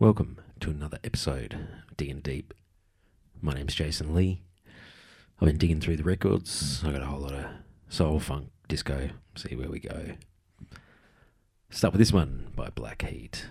Welcome to another episode of Digging Deep. My name's Jason Lee. I've been digging through the records. I got a whole lot of soul, funk, disco. See where we go. Start with this one by Black Heat.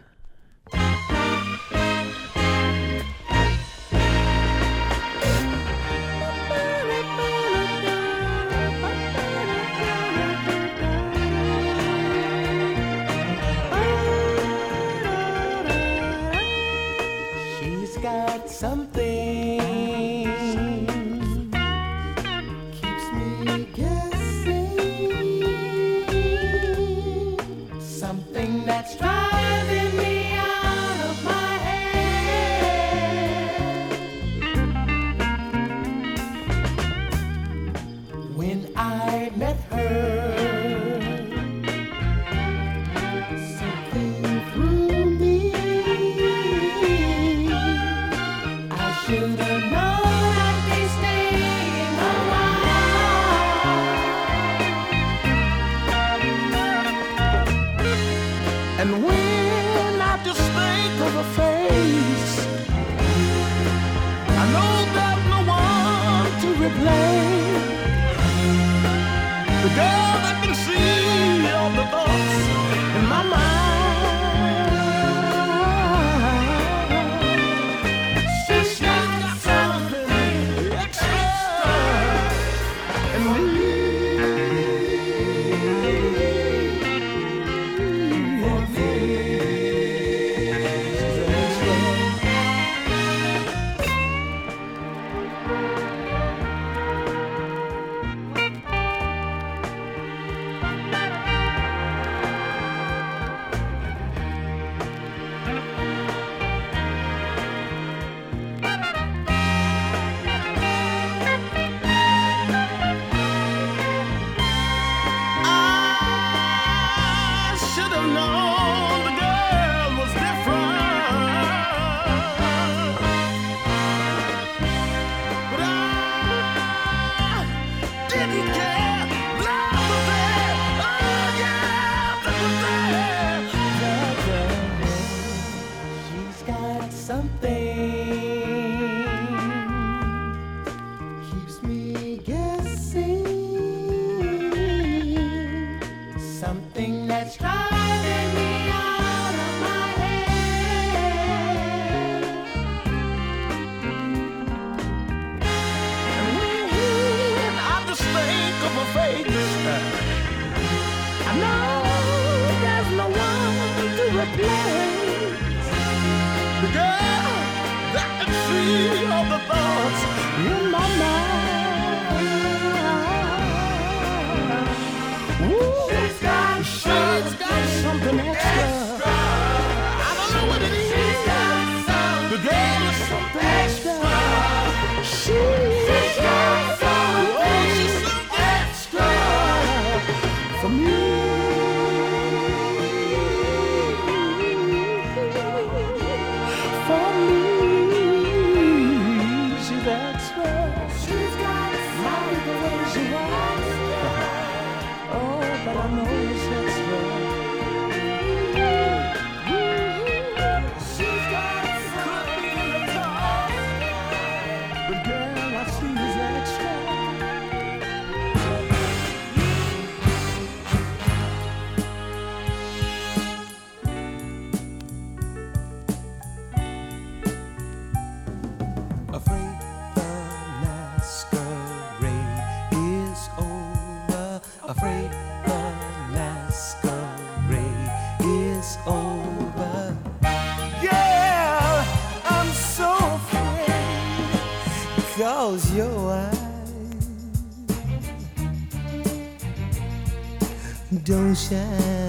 留下。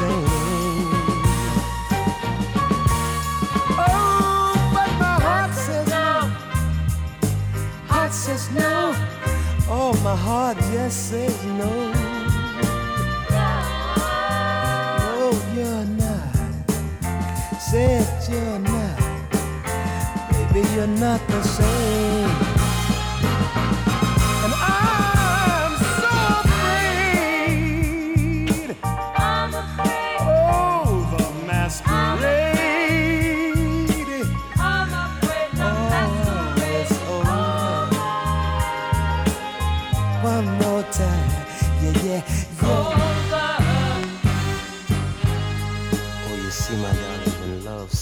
Lot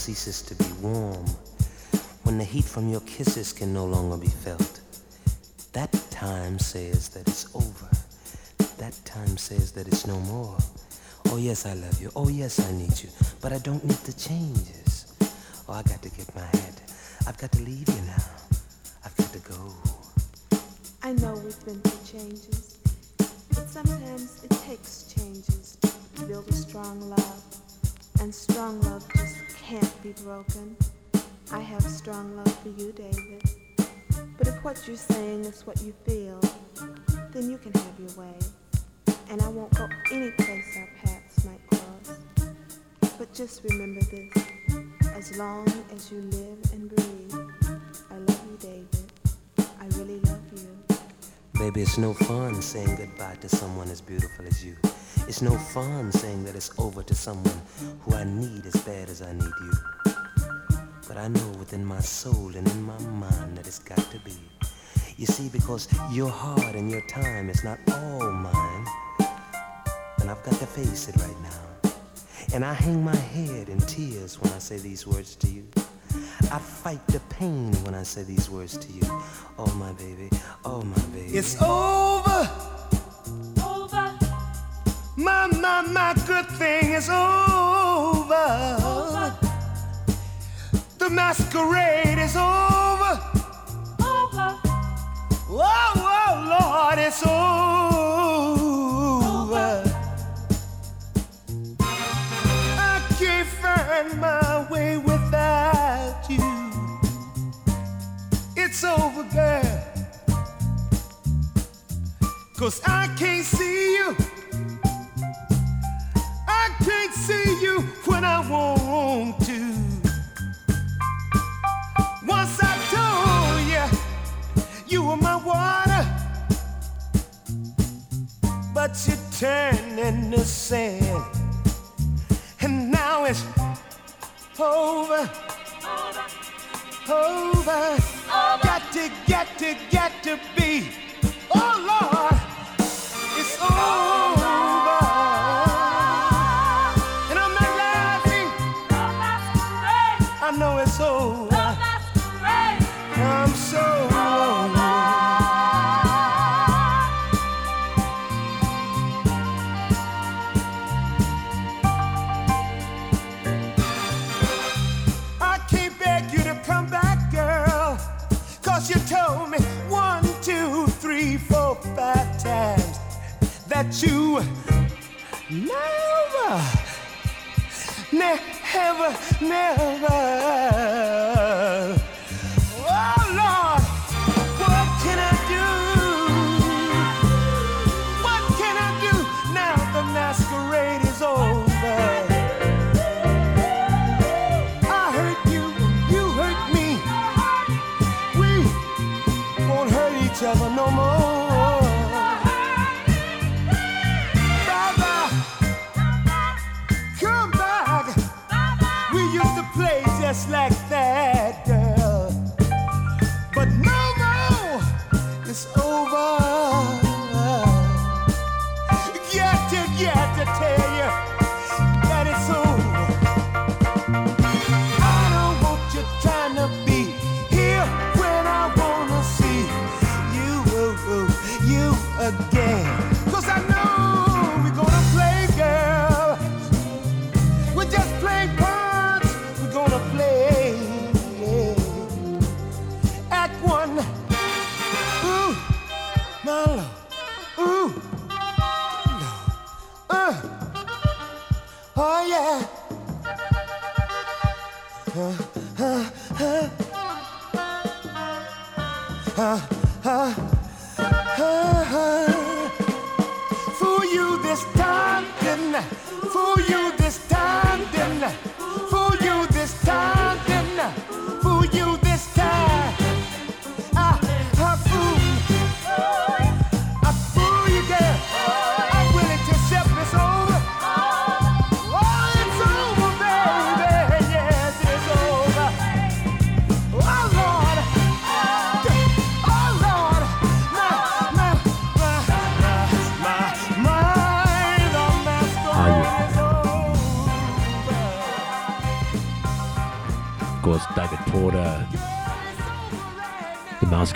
ceases to be warm, when the heat from your kisses can no longer be felt, that time says that it's over. That time says that it's no more. Oh, yes, I love you. Oh, yes, I need you. But I don't need the changes. Oh, I got to get my head. I've got to leave you now. I've got to go. I know we've been through changes, but sometimes it takes changes to build a strong love. And strong love just can't be broken. I have strong love for you, David. But if what you're saying is what you feel, then you can have your way. And I won't go any place our paths might cross. But just remember this as long as you live and breathe, I love you, David. I really love you. Baby, it's no fun saying goodbye to someone as beautiful as you. It's no fun saying that it's over to someone who I need as bad as I need you. But I know within my soul and in my mind that it's got to be. You see, because your heart and your time is not all mine. And I've got to face it right now. And I hang my head in tears when I say these words to you. I fight the pain when I say these words to you. Oh, my baby. Oh, my baby. It's over. My, my, my good thing is over. Over. The masquerade is over. Over. Whoa, whoa, Lord, it's over. I can't find my way without you. It's over, girl. Cause I can't see you. I can't see you when I want to. Once I told you you were my water, but you turned into sand, and now it's over, over, over. Got to, got to, got to be. Oh Lord, it's over. that you never, never, never.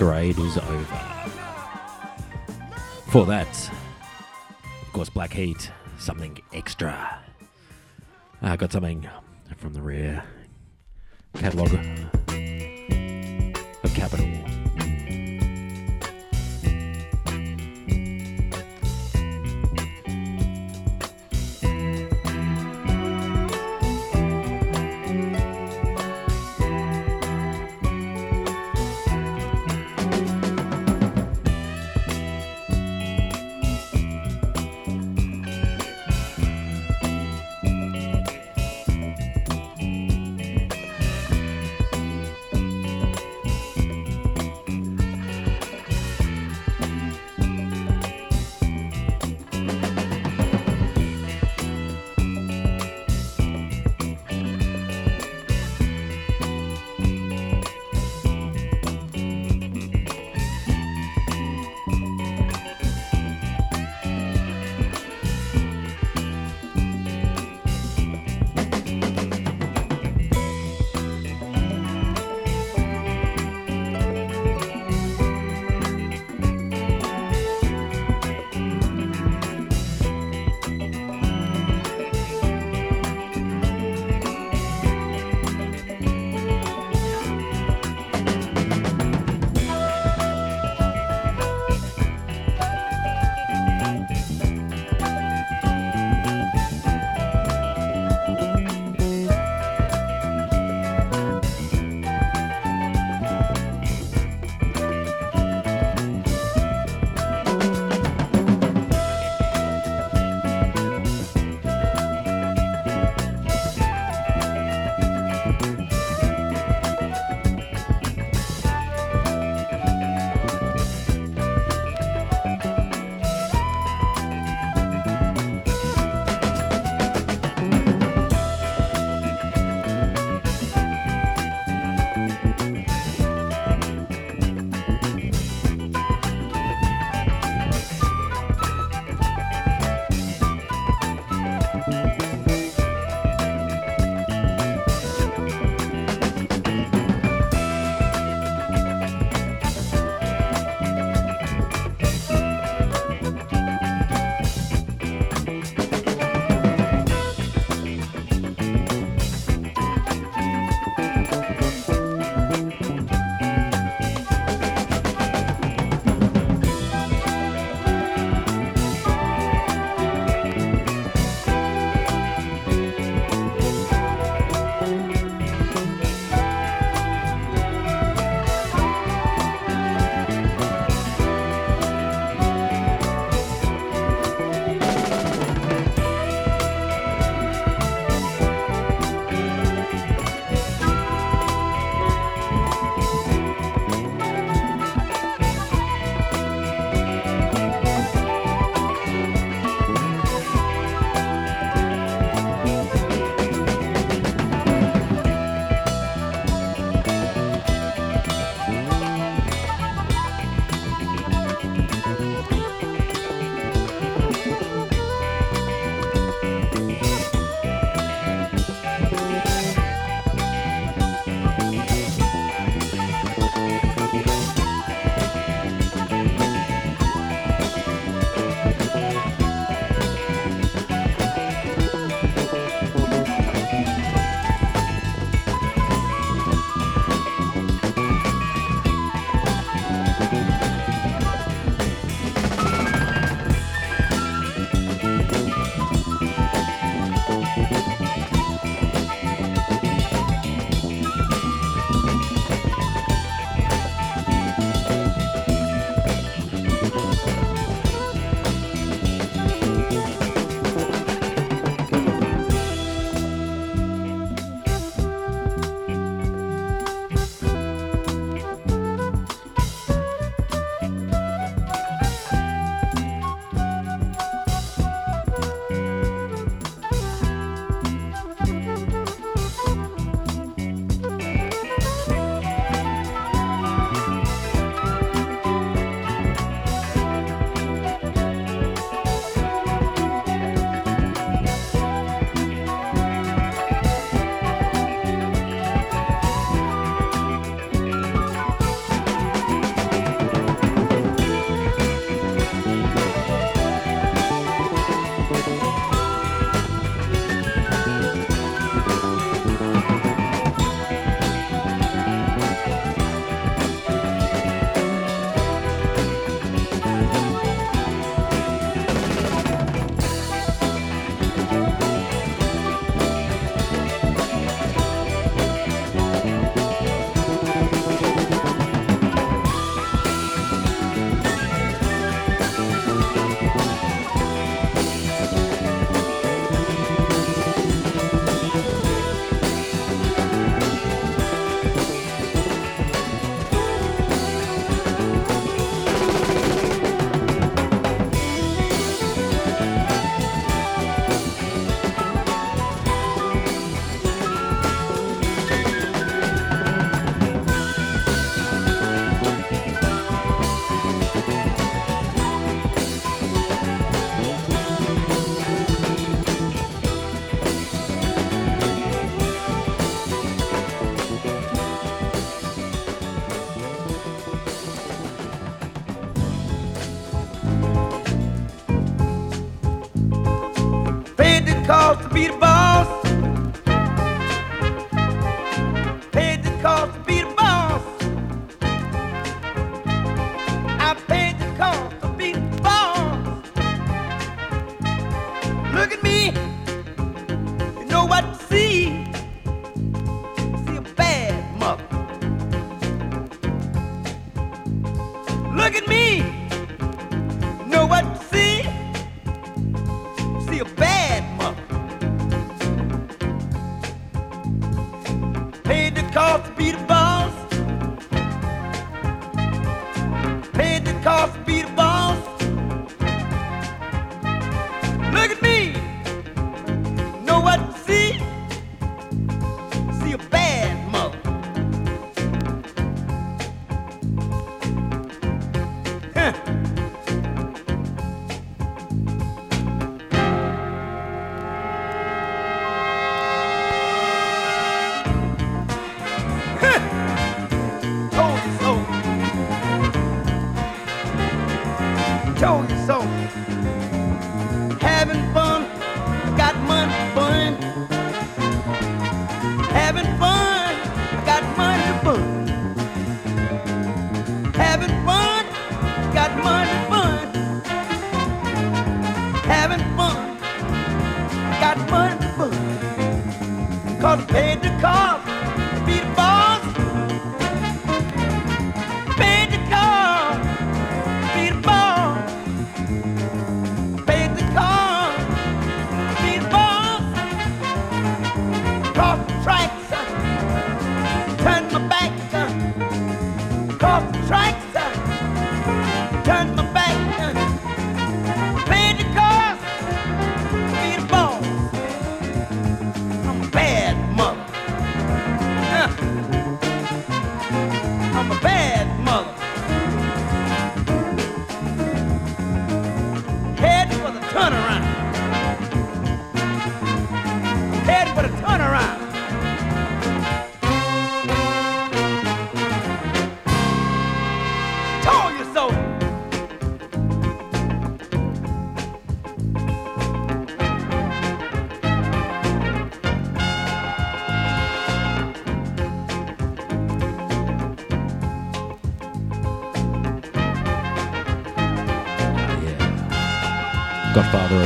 charade is over. For that, of course, Black Heat, something extra. I got something from the rare catalogue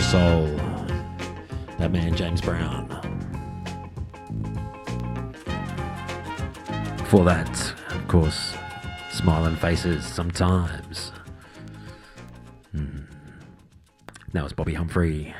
soul. That man, James Brown. For that, of course, smiling faces sometimes. Mm. That was Bobbi Humphrey.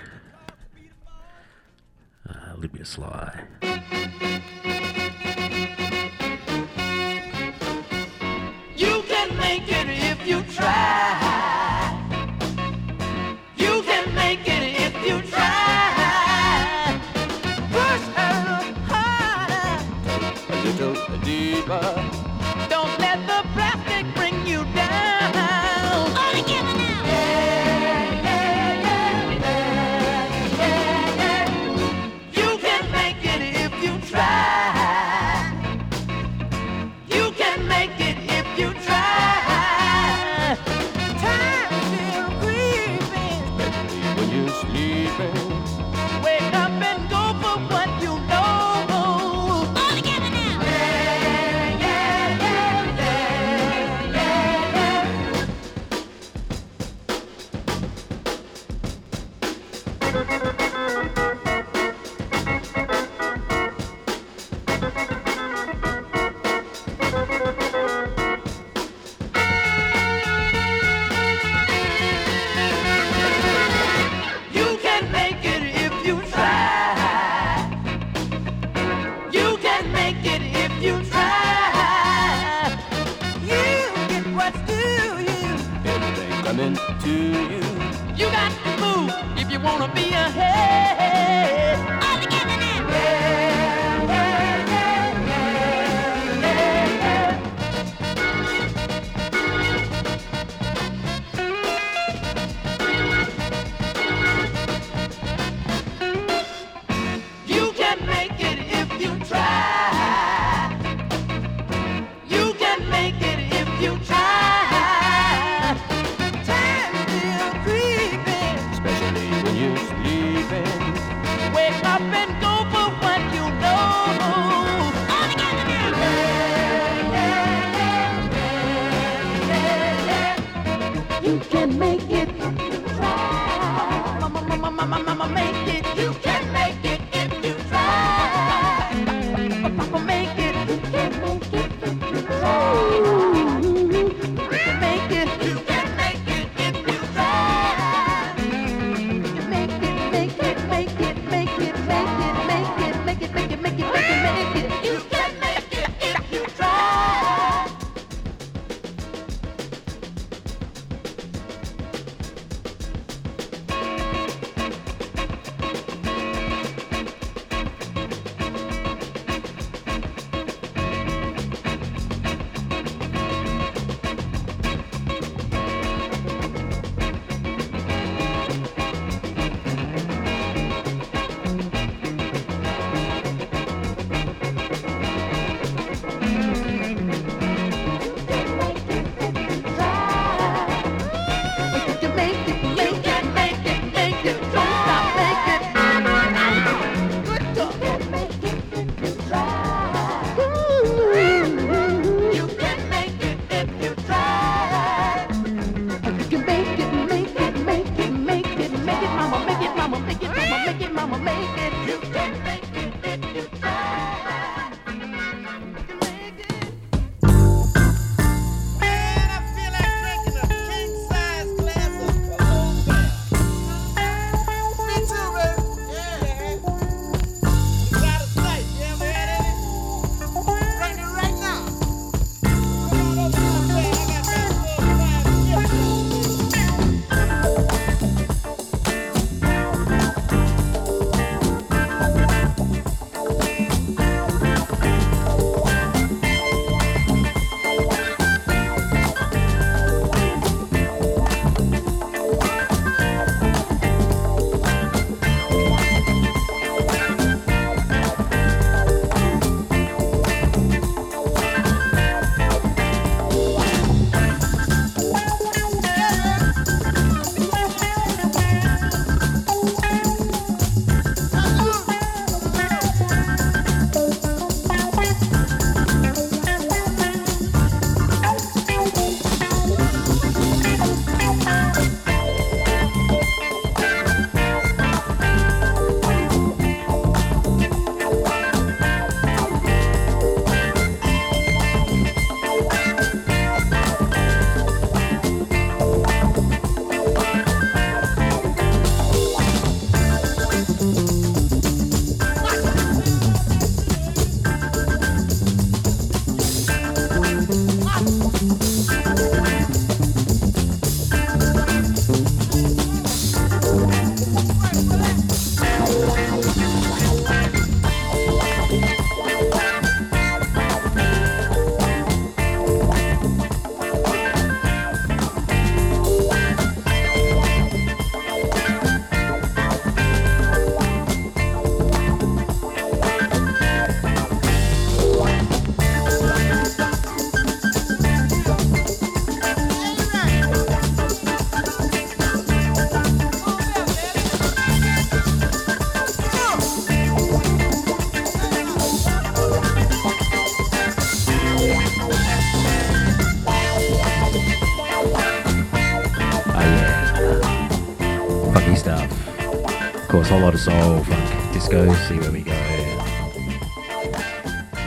lot of soul, funk, disco, see where we go.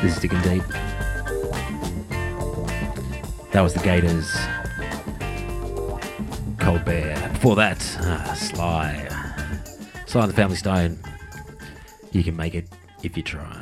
This is digging deep. That was the Gaturs. Cold Bear. Before that, ah, Sly. Sly and the Family Stone. You can make it if you try.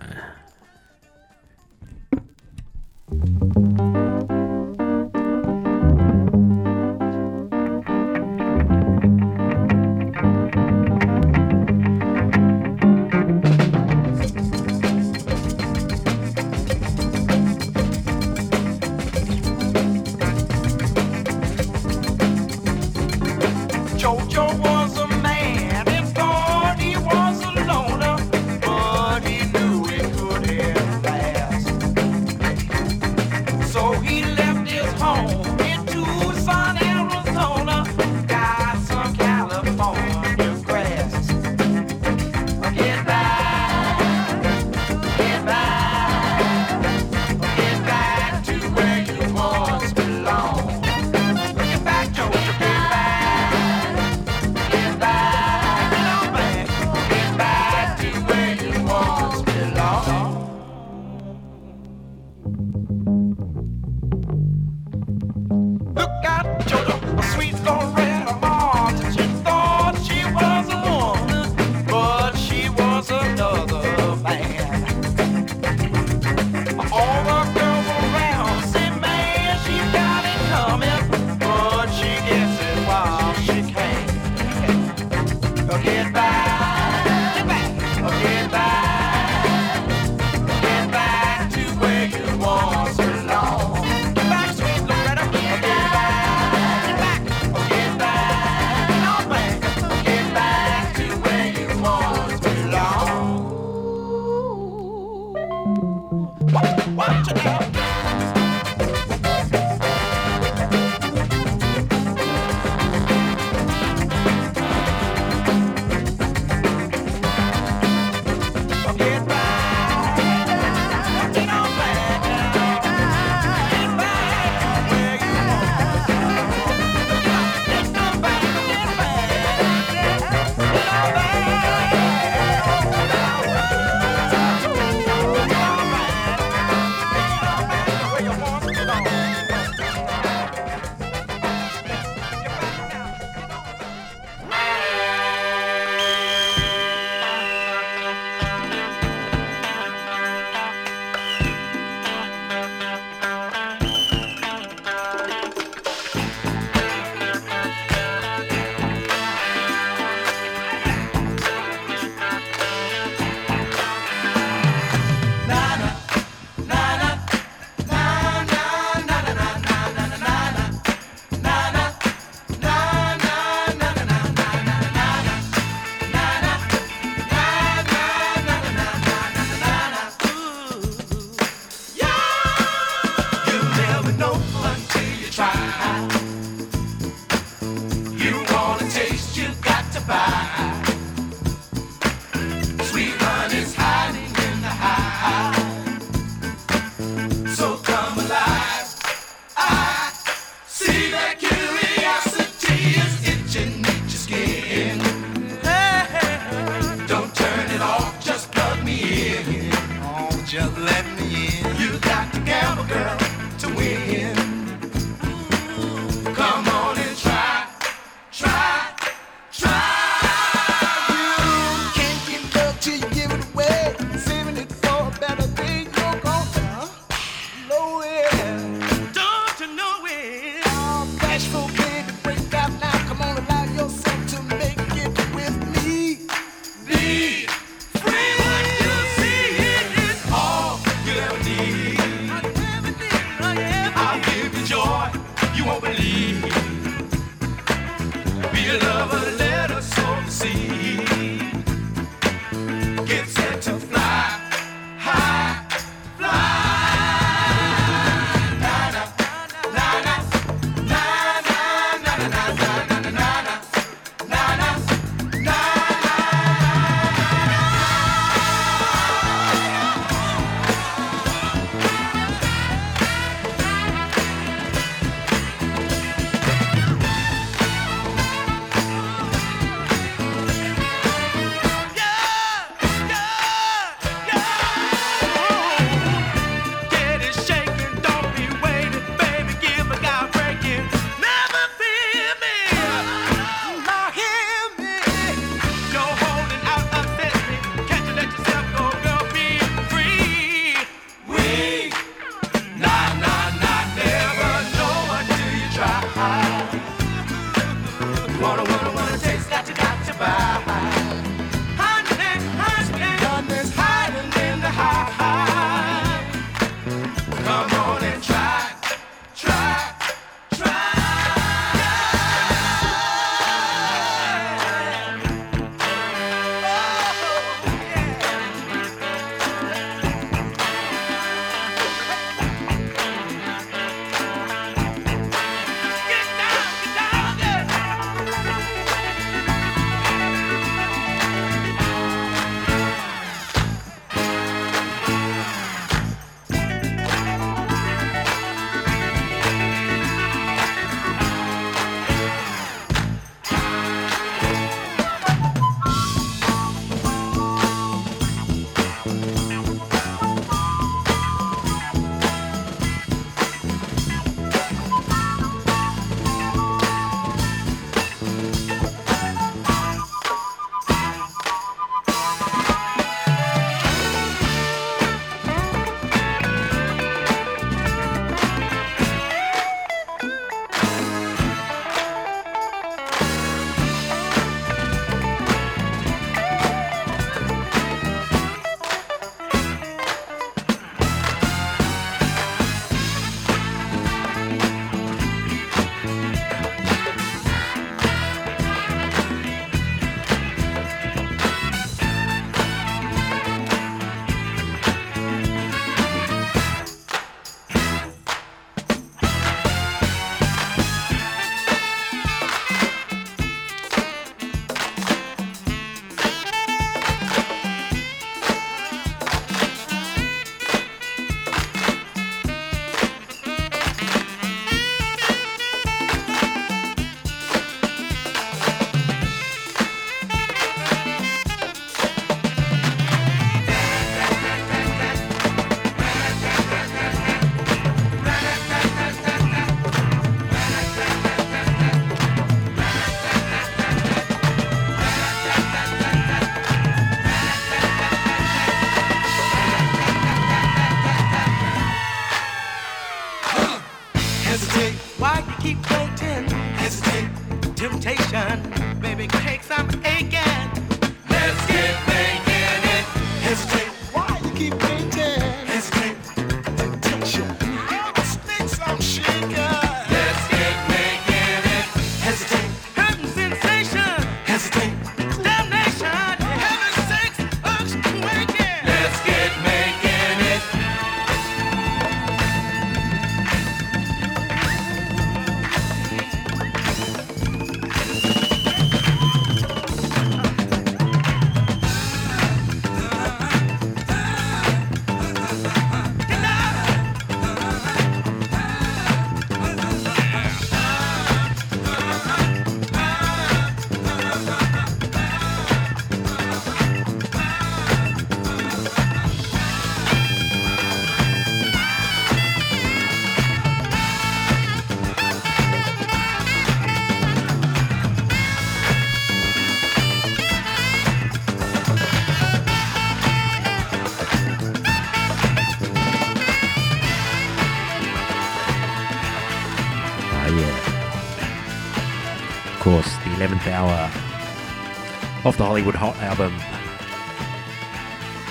the Hollywood Hot album.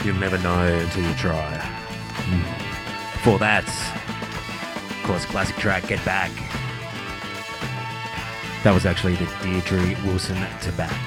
You'll never know until you try. For that, of course, classic track, Get Back. That was actually the Deirdre Wilson Tabac.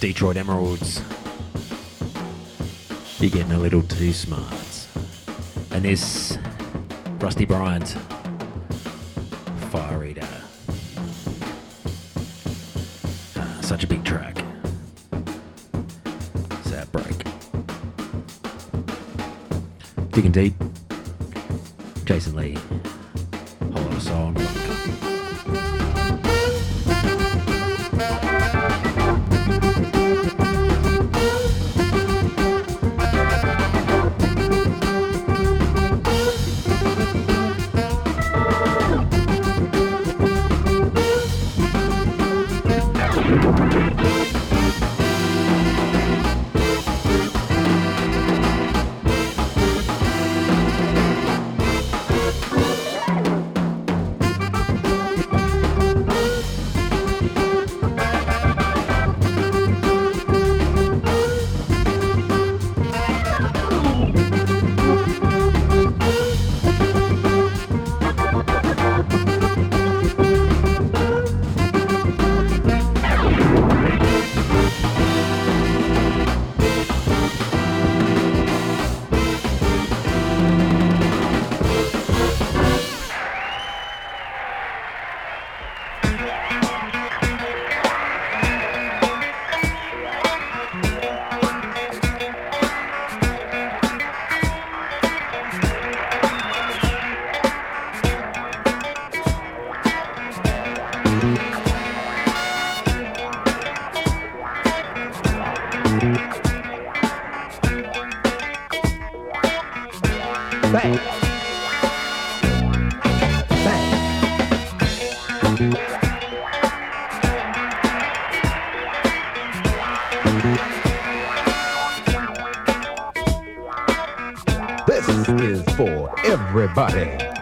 Detroit Emeralds. You're getting a little too smart. And this, Rusty Bryant. everybody.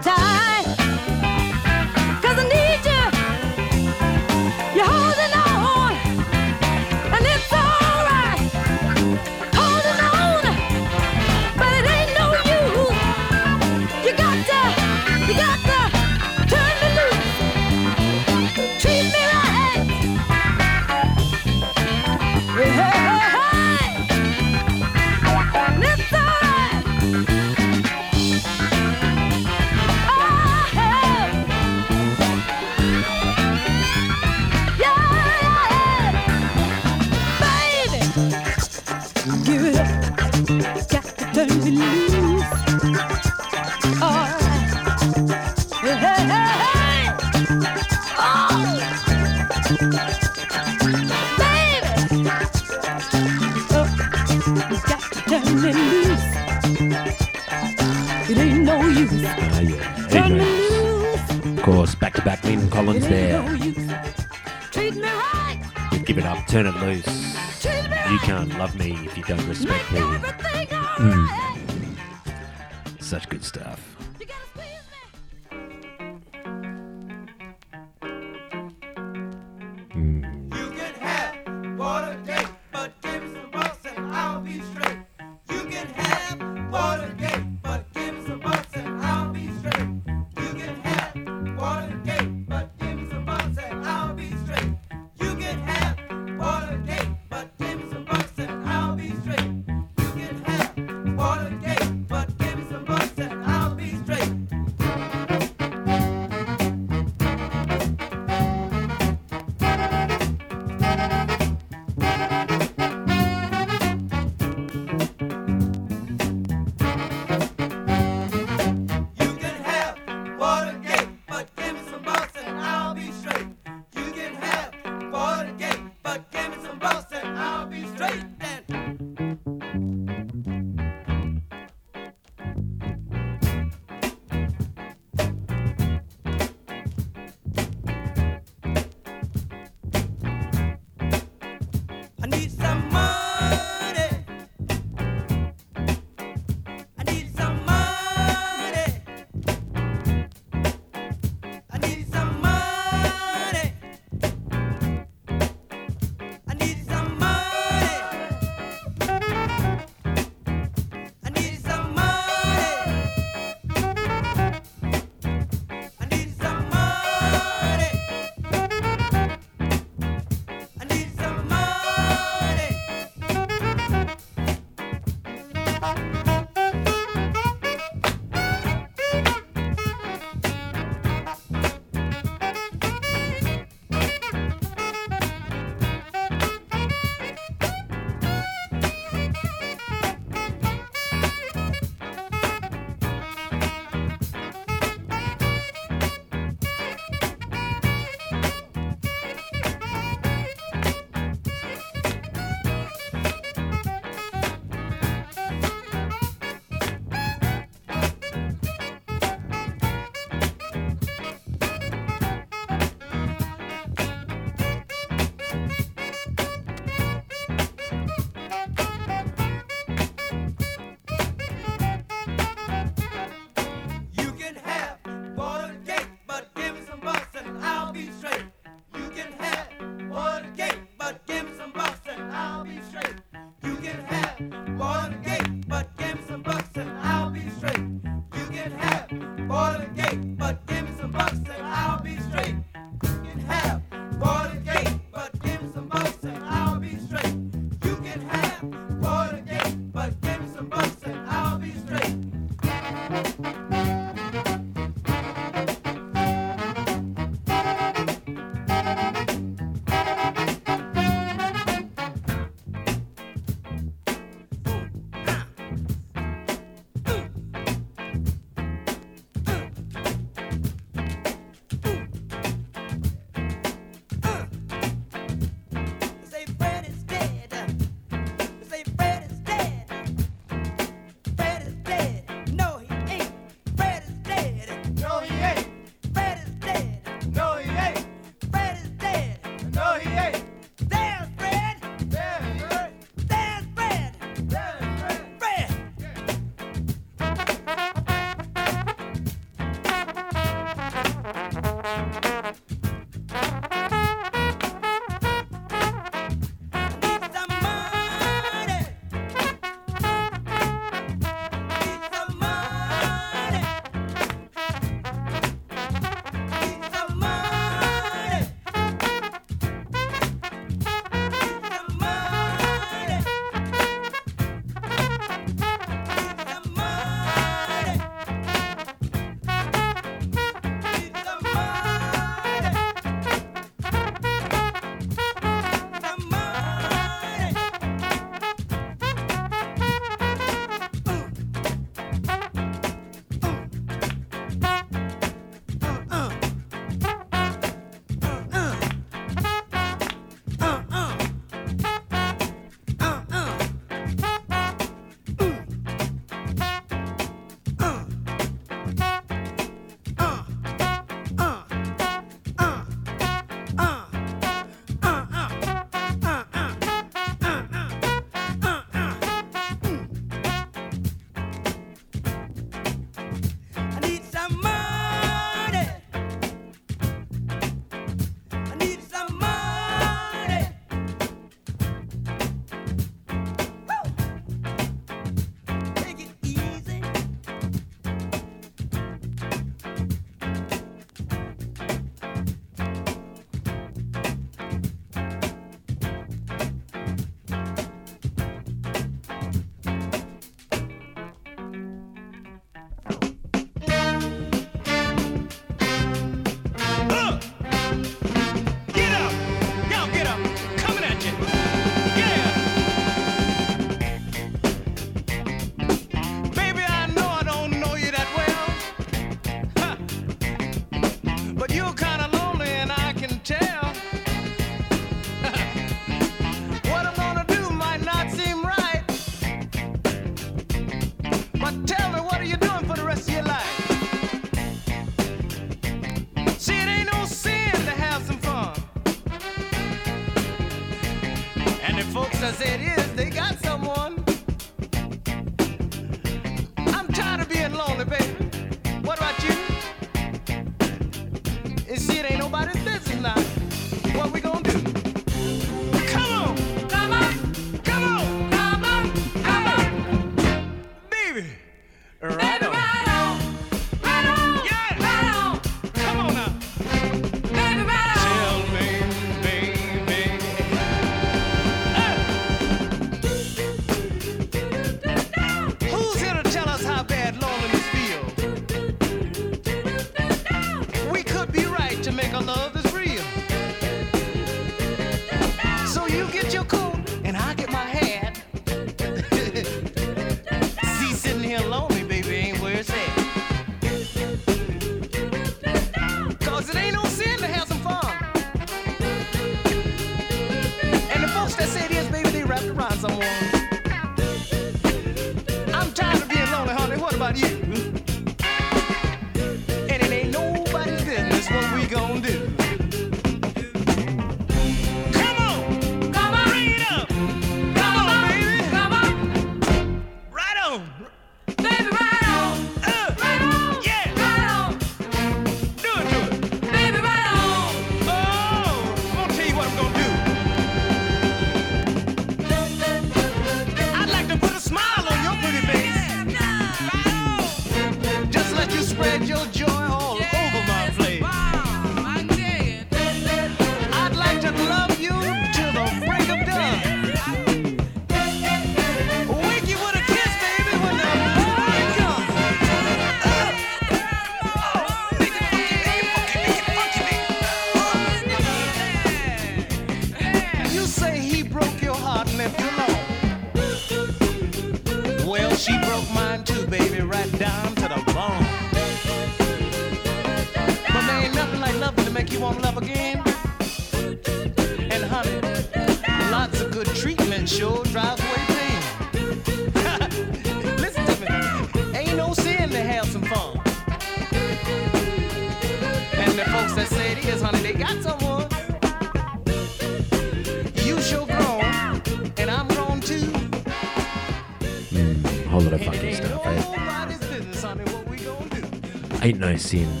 Racine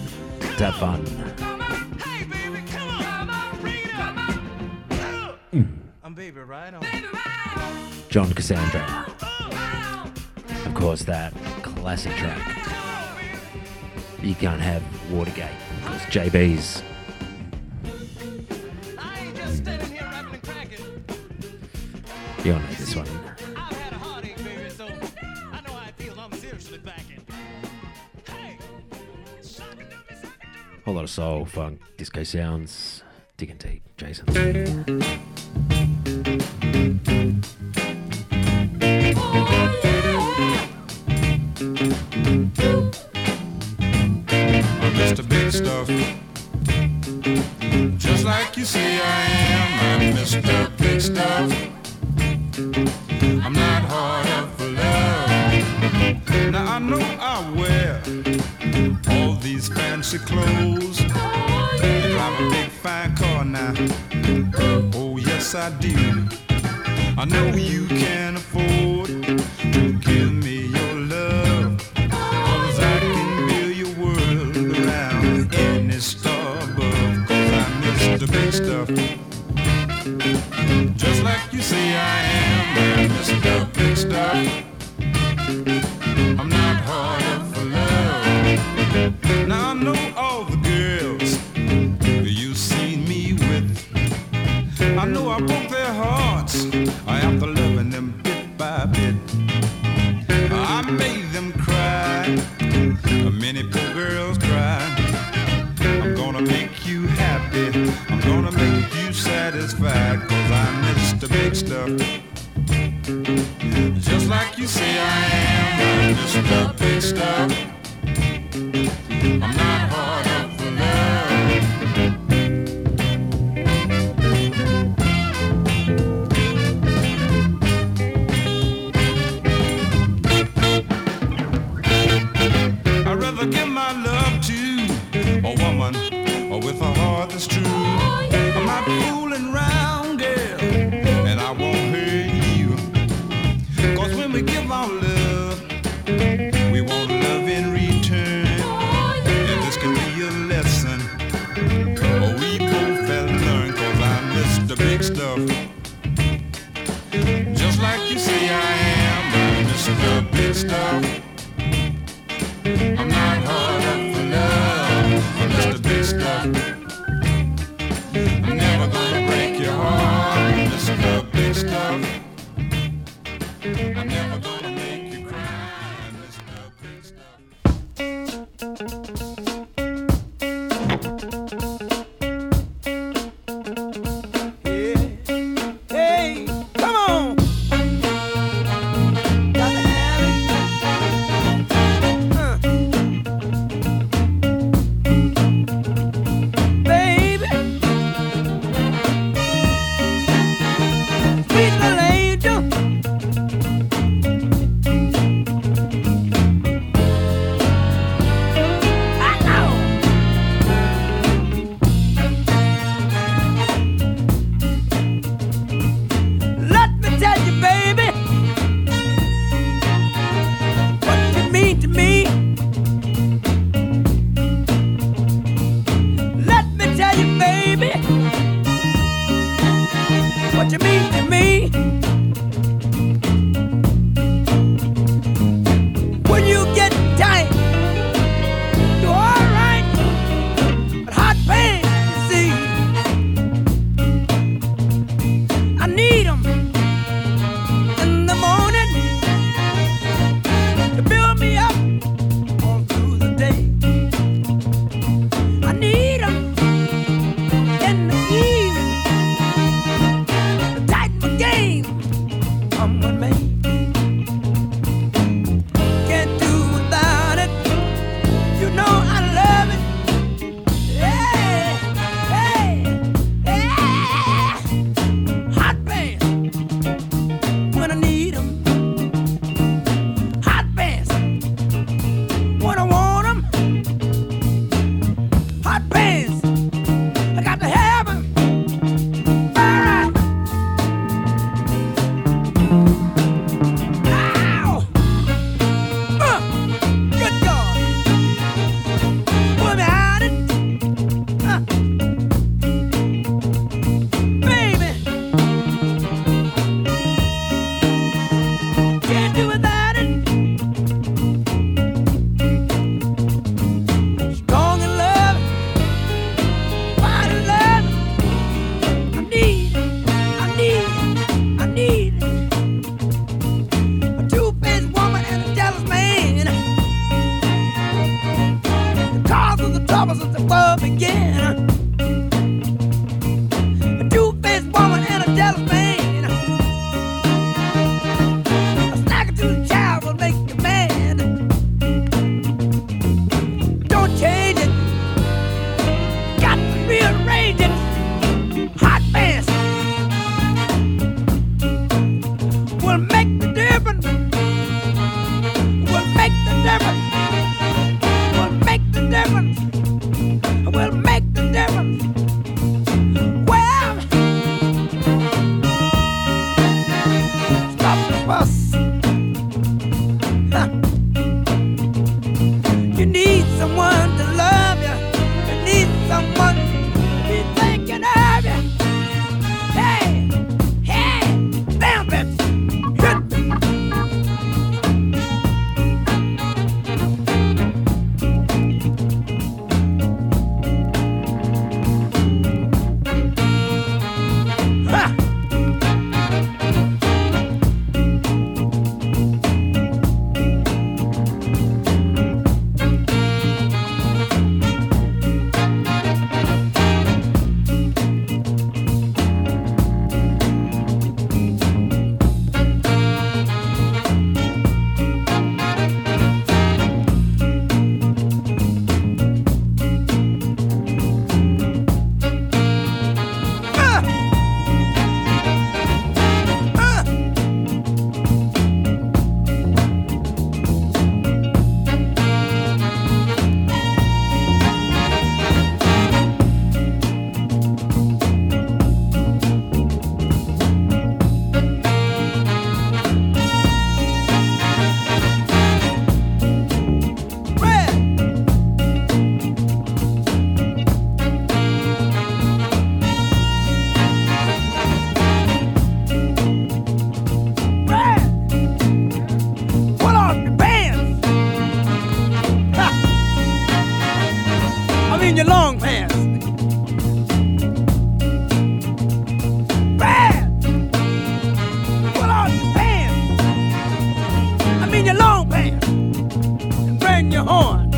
Devon. Hmm. I'm. John Cassandra. Of course, that classic track. You can't have Watergate. It's JB's You all know this one. soul, funk, disco sounds, dig and deep, Jason. Long pants. And bring your horn.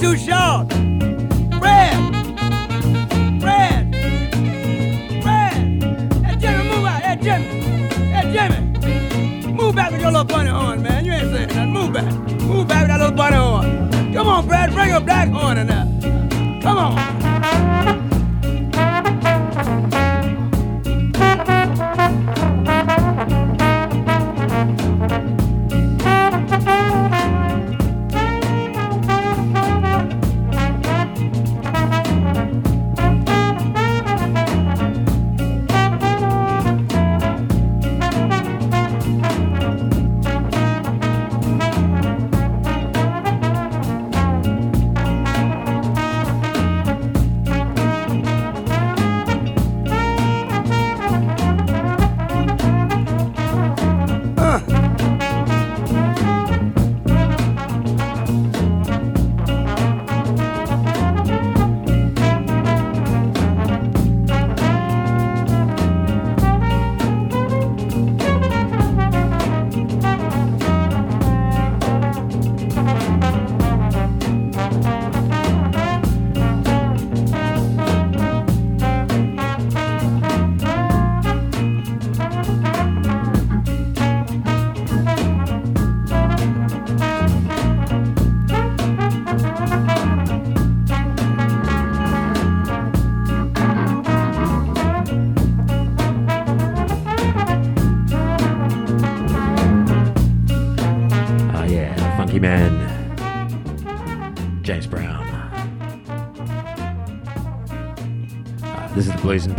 Too short. Fred! Fred! Fred! Hey, Jimmy, move out. Hey, Jimmy. Hey, Jimmy. Move back with your little bunny horn, man. You ain't saying nothing. Move back. Move back with that little bunny horn. Come on, Brad, Bring your black horn in there.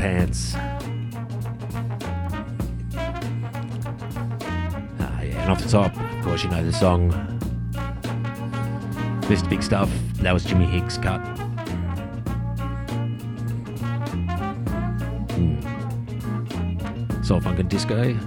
Pants. Ah yeah, and off the top, of course, you know the song. Mr. Big Stuff. That was Jimmy Hicks' cut. Hmm. Soul Funk and Disco,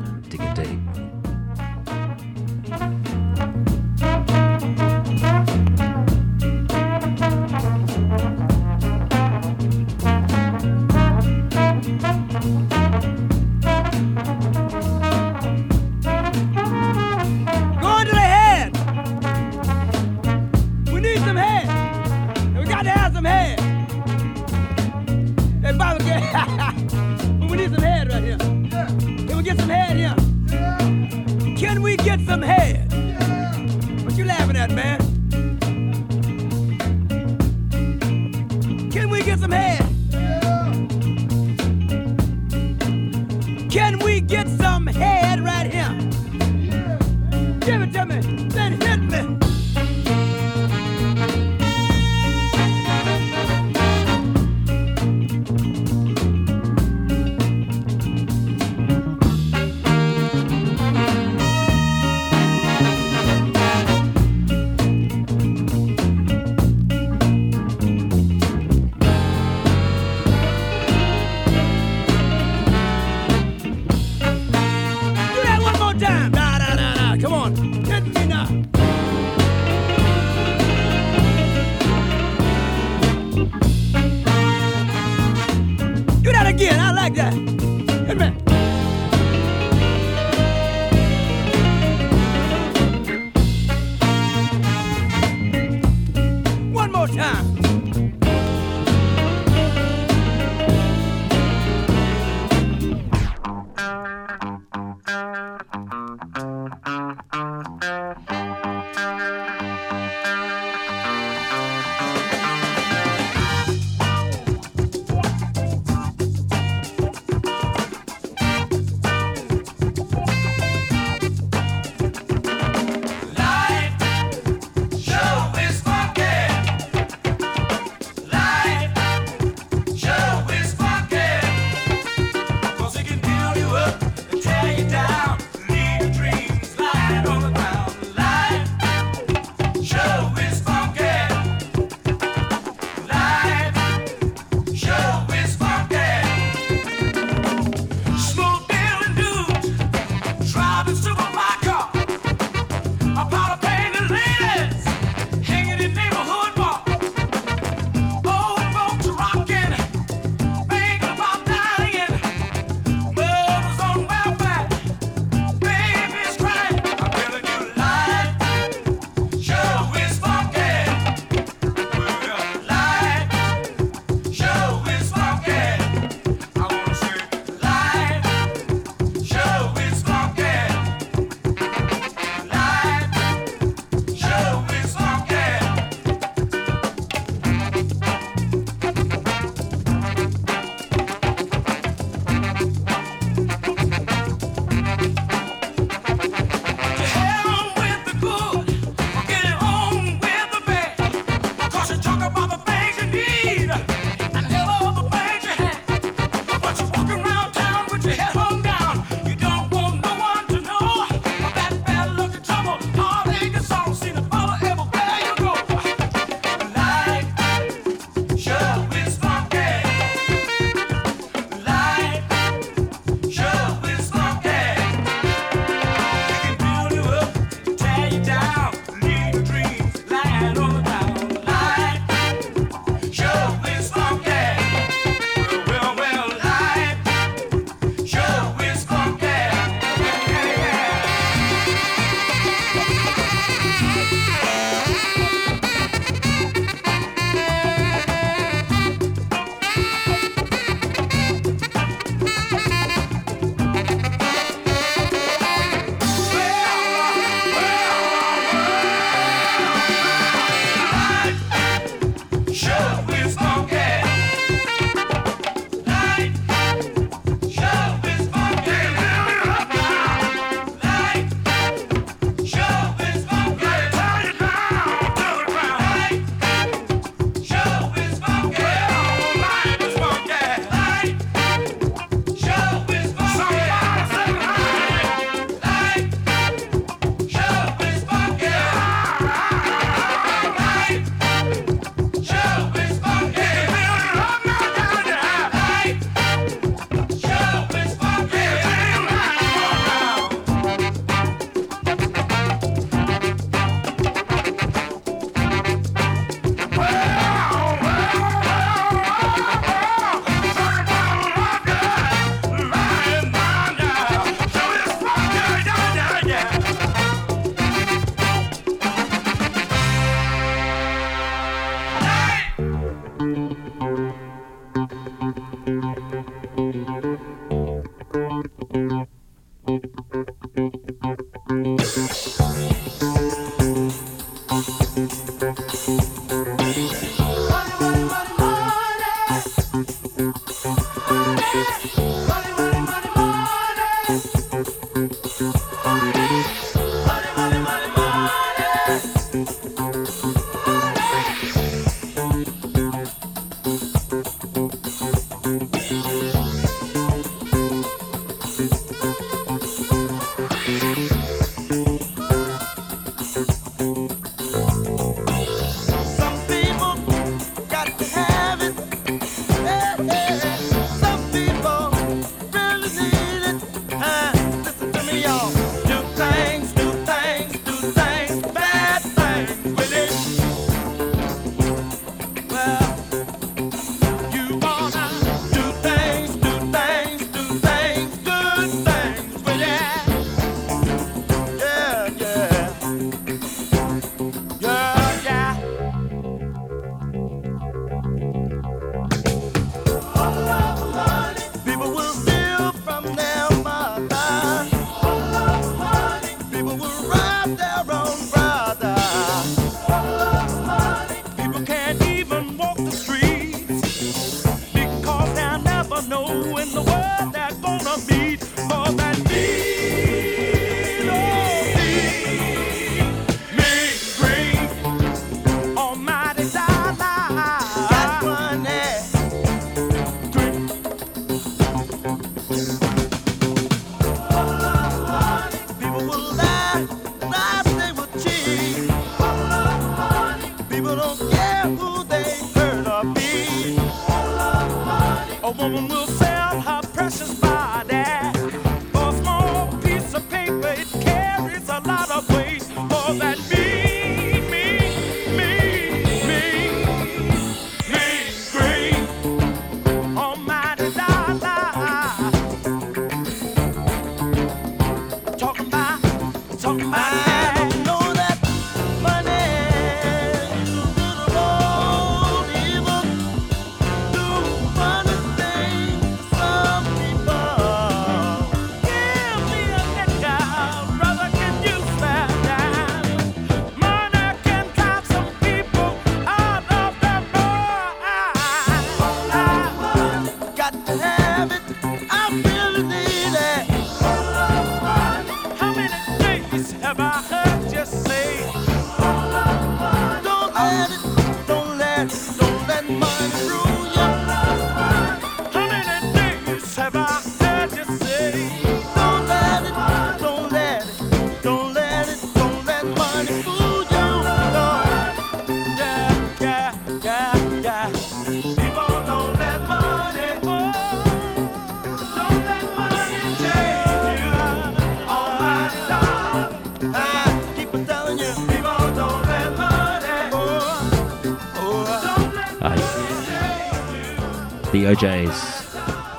O'Jays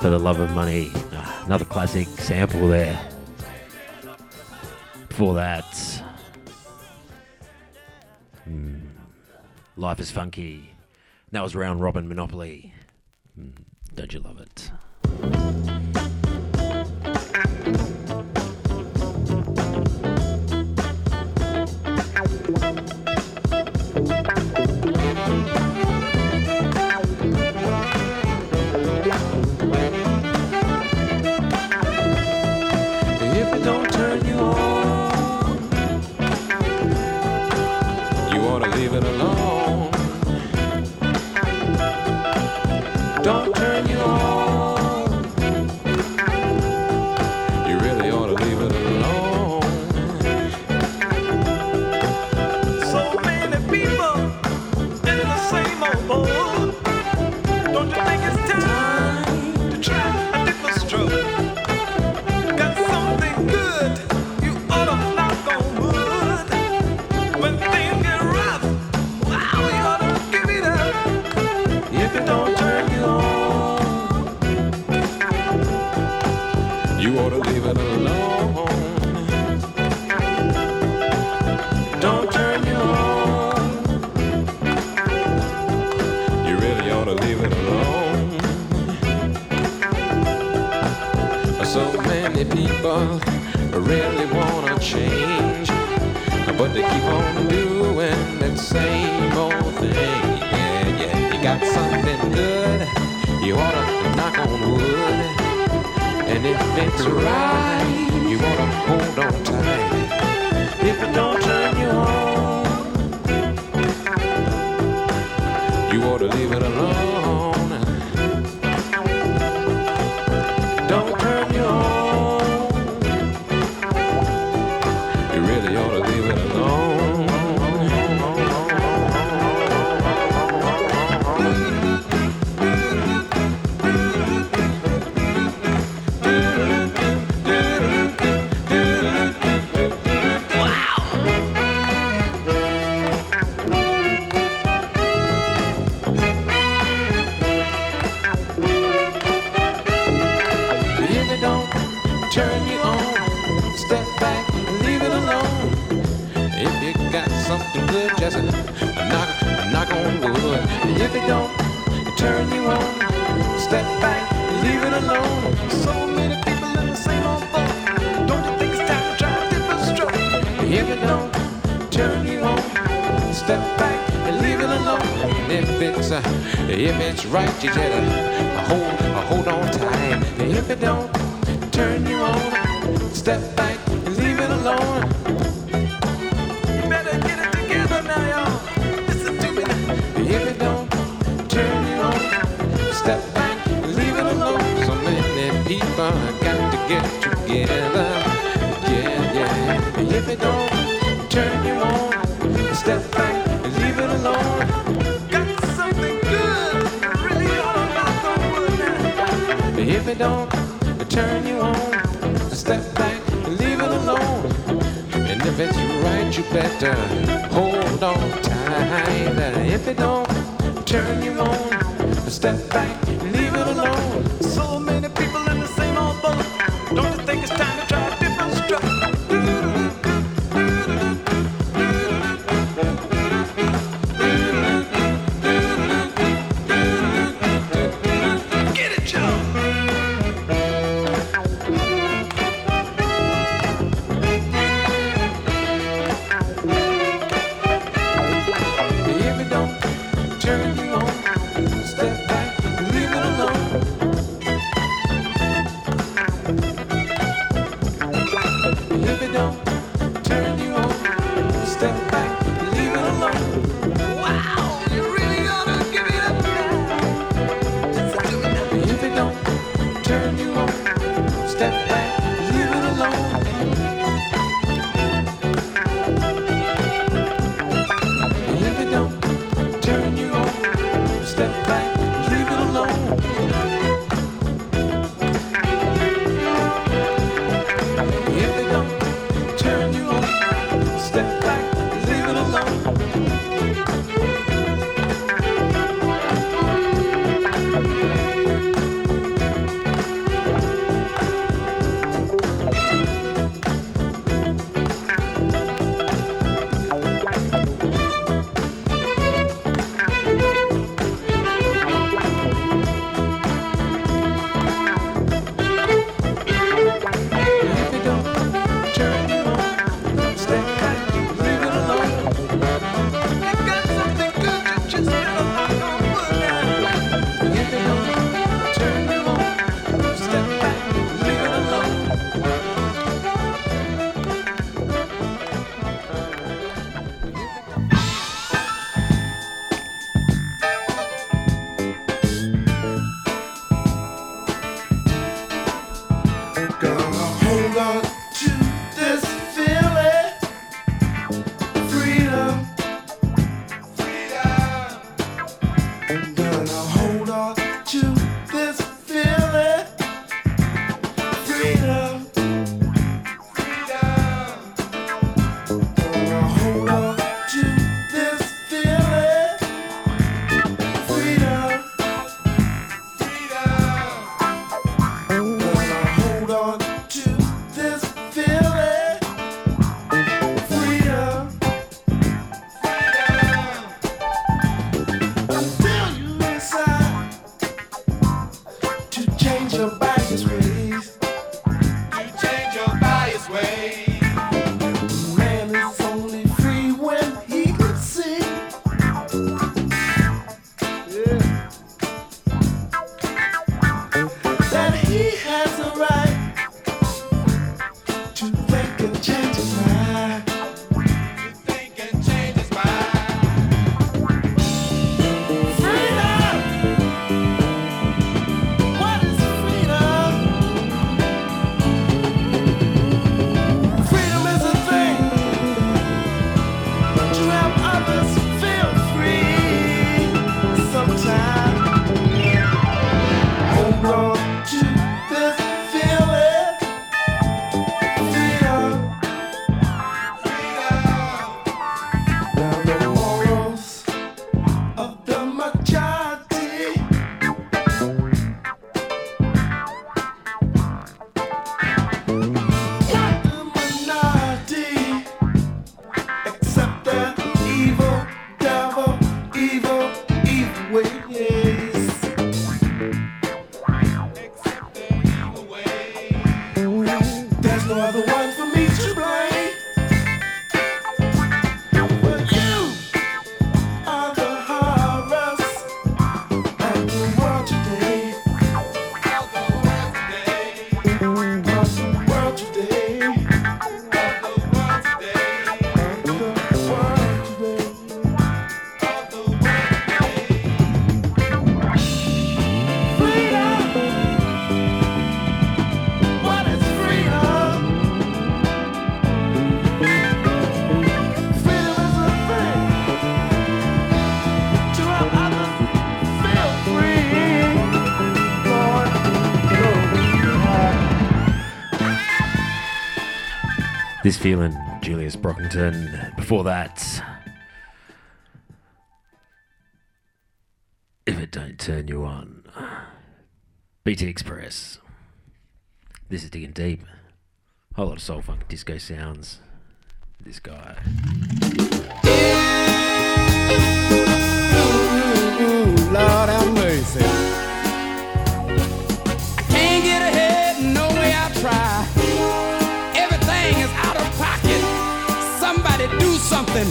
for the love of money. Uh, another classic sample there. Before that, mm, Life is Funky. That was Round Robin Monopoly. This feeling, Julius Brockington. Before that, if it don't turn you on, BT Express. This is digging deep. Whole lot of soul funk disco sounds. This guy. Ooh, Lord have mercy. Something.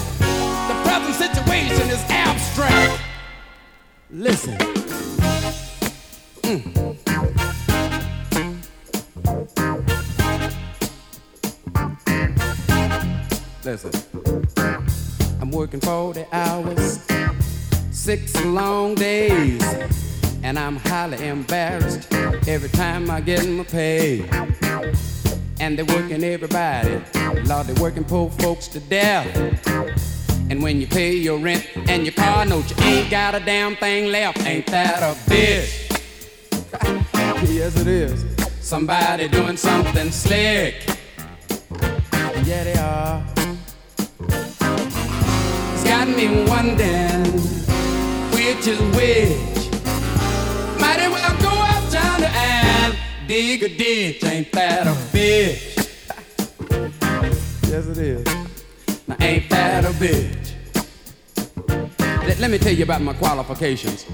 The present situation is abstract. Listen. Mm. Listen. I'm working 40 hours six long days, and I'm highly embarrassed every time I get my pay. And they're working everybody, Lord, they're working poor folks to death. And when you pay your rent and your car note, you ain't got a damn thing left. Ain't that a bitch? yes, it is. Somebody doing something slick. Yeah, they are. It's got me wondering which is which. Might as well go out yonder and dig a ditch. Ain't that a bitch? yes, it is. Now, ain't that a bitch? Let, let me tell you about my qualifications.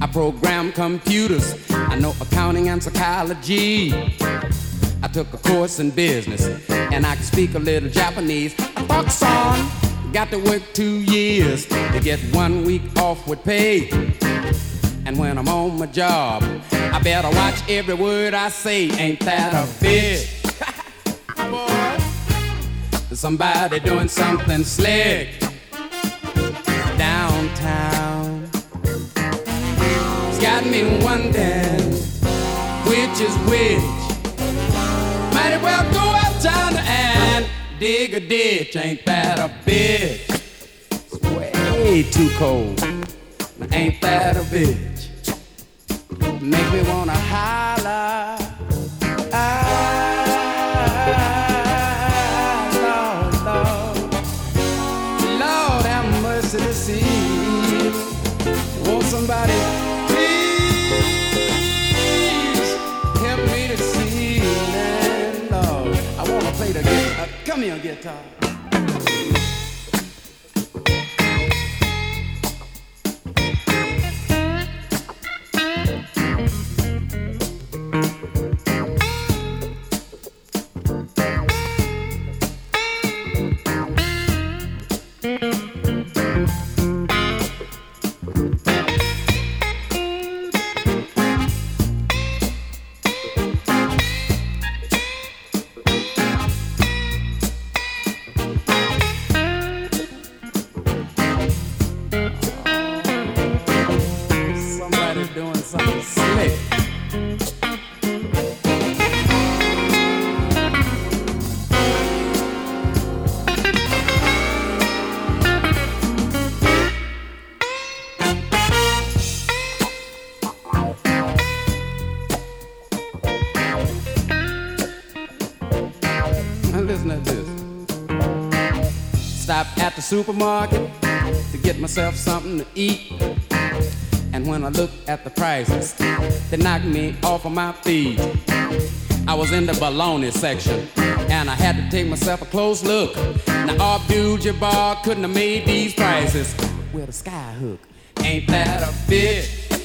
I program computers. I know accounting and psychology. I took a course in business and I can speak a little Japanese. I thought, son, got to work two years to get one week off with pay. And when I'm on my job, I better watch every word I say. Ain't that a bitch? Boy, somebody doing something slick downtown. It's got me wondering which is which. Might as well go yonder and dig a ditch. Ain't that a bitch? It's way too cold. Now, Ain't that a bitch? Make me wanna holler. Ah, Lord, Lord. Lord, have mercy to see. Won't somebody please help me to see? Man, Lord, I wanna play the guitar. Come here, guitar. Listen to this. Stop at the supermarket to get myself something to eat. And when I look at the prices, they knock me off of my feet. I was in the baloney section, and I had to take myself a close look. Now Abdul Jabbar couldn't have made these prices with a sky hook. Ain't that a bitch?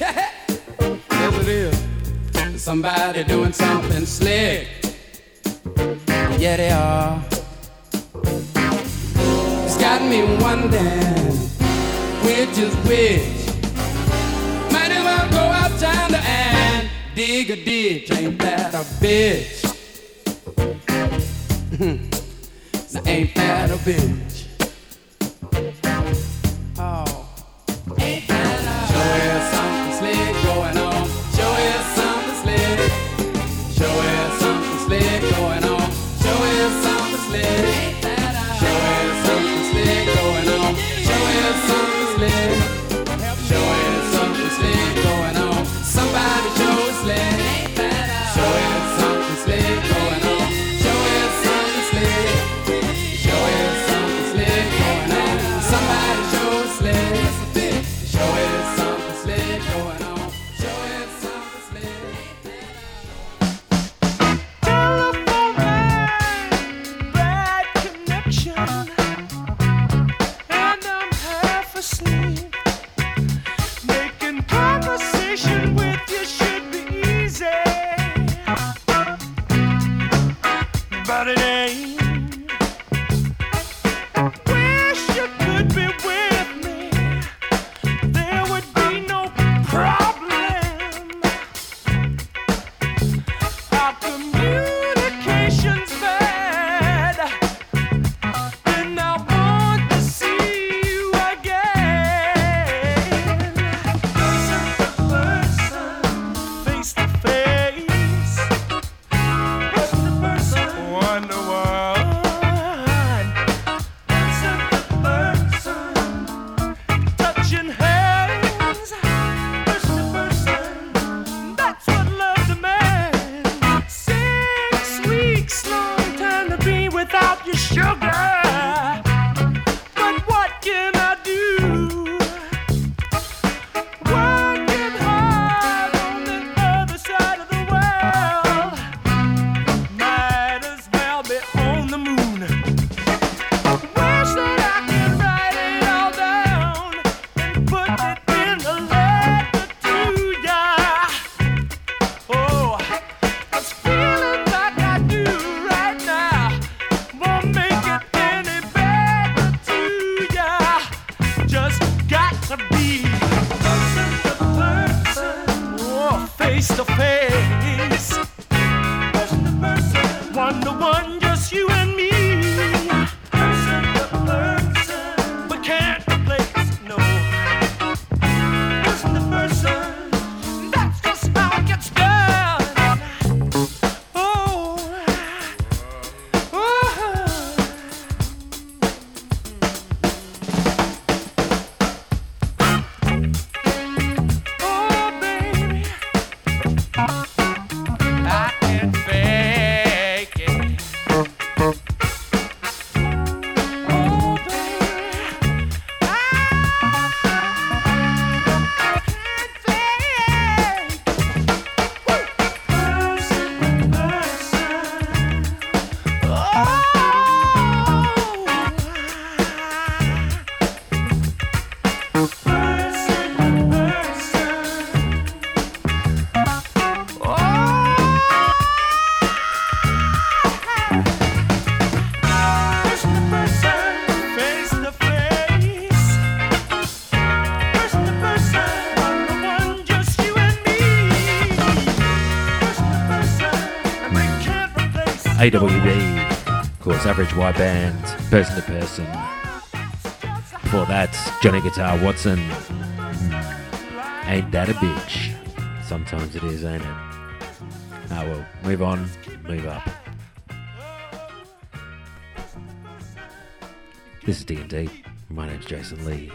yes, it is. Somebody doing something slick. Yeah, they are. It's got me wondering which is which. Might as well go out yonder and dig a ditch. Ain't that a bitch? ain't that a bitch? AWB, of course, Average White Band, Person to Person. Before that, Johnny Guitar Watson. Hmm. Ain't that a bitch? Sometimes it is, ain't it? Ah, well, move on, move up. This is D&D. My name's Jason Lee.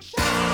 Shout!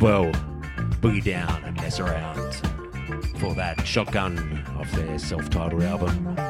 well, Boogie Down and Mess Around for that Shotgun off their self titled album.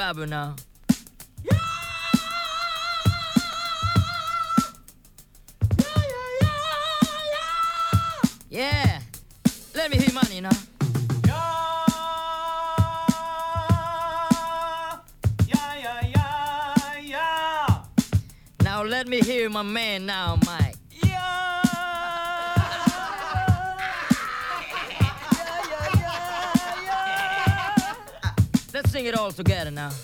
Let Let's it now.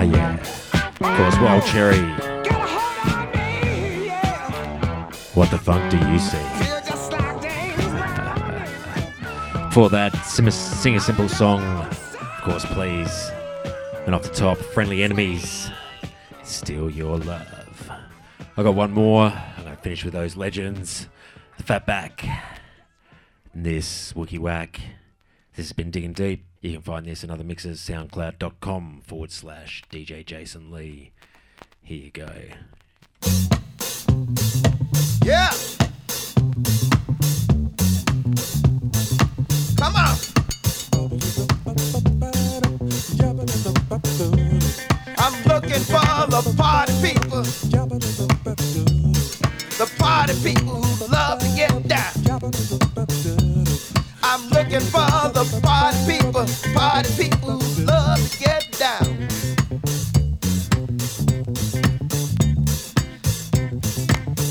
Ah, yeah. course, well, Cherry. What the funk do you see? For that sing a simple song, of course, please. And off the top, Friendly Enemies, Steal Your Love. I got one more, and I finish with those legends. The Fatback, this Wookie Whack. This has been Digging Deep. You can find this and other mixes soundcloud.com forward slash DJ Jason Lee. Here you go. Yeah! Come on! I'm looking for the party people. The party people who love to get down. I'm looking for the party people paper. Party people love to get down.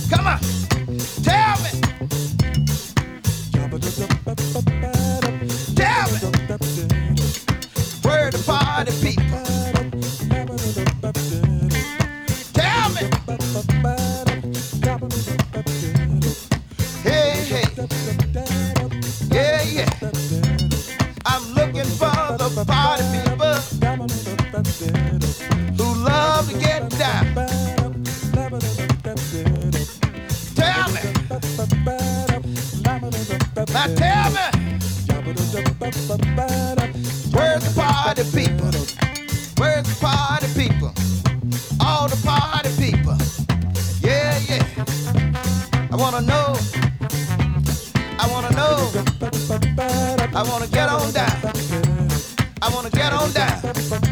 Come on, tell me. Tell me. Where the party people? Where's the party people? Where's the party people? All the party people. Yeah, yeah. I wanna know. I wanna know. I wanna get on down. I wanna get on down.